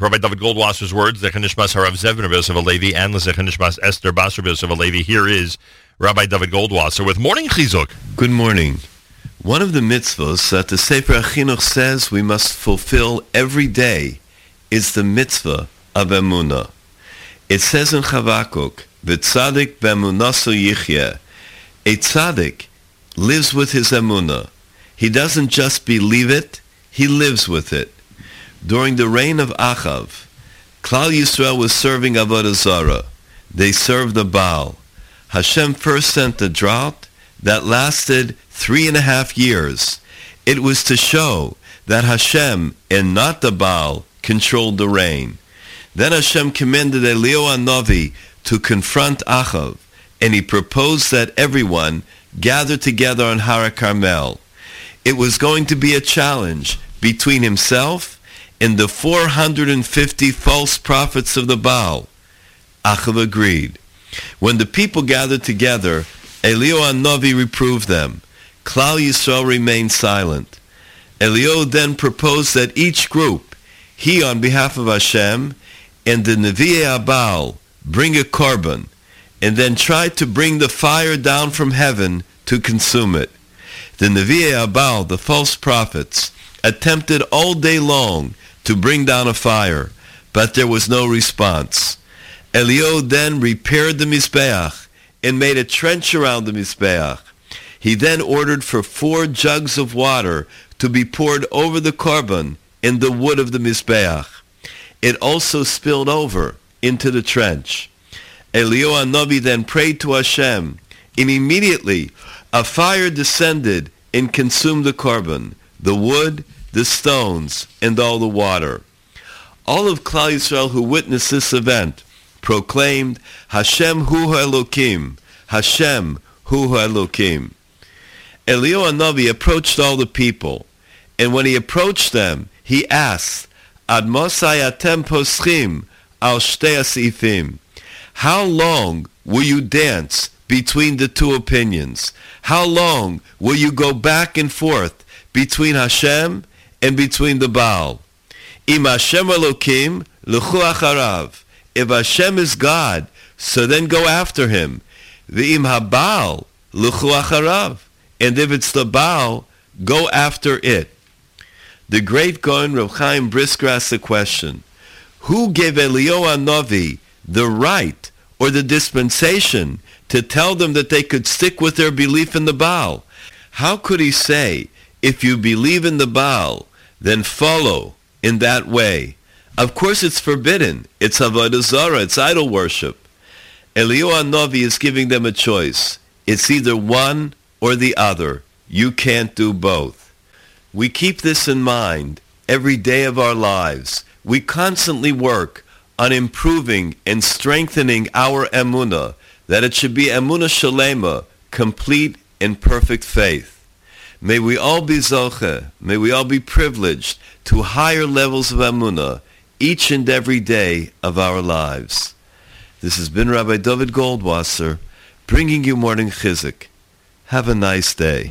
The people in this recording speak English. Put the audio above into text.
Rabbi David Goldwasser's words, Zechanishmas Harav Zevner Yosef Alevi and Zechanishmas Esther Basar Yosef Alevi. Here is Rabbi David Goldwasser with Morning Chizuk. Good morning. One of the mitzvahs that the Sefer HaChinuch says we must fulfill every day is the mitzvah of emunah. It says in Chavakuk, "V'tzadik b'emunaso yichye." A tzaddik lives with his emunah. He doesn't just believe it; he lives with it. During the reign of Achav, Klal Yisrael was serving Avodah Zarah. They served the Baal. Hashem first sent a drought that lasted three and a half years. It was to show that Hashem and not the Baal controlled the rain. Then Hashem commanded Eliyahu Novi to confront Achav, and he proposed that everyone gather together on Har Carmel. It was going to be a challenge between himself and the 450 false prophets of the Baal. Achav agreed. When the people gathered together, Eliyahu Novi reproved them. Klal Yisrael remained silent. Eliyahu then proposed that each group, he on behalf of Hashem, and the Nevi'e Abal, bring a korban, and then try to bring the fire down from heaven to consume it. The Nevi'e Abal, the false prophets, attempted all day long to bring down a fire, but there was no response. Eliyahu then repaired the Mizbeach and made a trench around the Mizbeach. He then ordered for four jugs of water to be poured over the korban in the wood of the Mizbeach. It also spilled over into the trench. Eliyahu Novi then prayed to Hashem, and immediately a fire descended and consumed the korban, the wood, the stones, and all the water. All of Klal Yisrael who witnessed this event proclaimed, Hashem hu Elokim, Hashem hu Elokim. Eliyahu Hanavi approached all the people, and when he approached them, he asked, Ad mosai atem poschim al shtei asifim. How long will you dance between the two opinions? How long will you go back and forth between Hashem and between the Baal. Im Hashem Elokim, acharav. If Hashem is God, so then go after him. V'im habal, l'chu acharav. And if it's the Baal, go after it. The great Gaon Reb Chaim Brisker asked the question, who gave Eliyahu Novi the right or the dispensation to tell them that they could stick with their belief in the Baal? How could he say, if you believe in the Baal, then follow in that way. Of course it's forbidden. It's Avodah Zarah. It's idol worship. Eliyahu Novi is giving them a choice. It's either one or the other. You can't do both. We keep this in mind every day of our lives. We constantly work on improving and strengthening our emunah, that it should be emunah shalema, complete and perfect faith. May we all be zoche, may we all be privileged to higher levels of emunah each and every day of our lives. This has been Rabbi David Goldwasser bringing you Morning Chizuk. Have a nice day.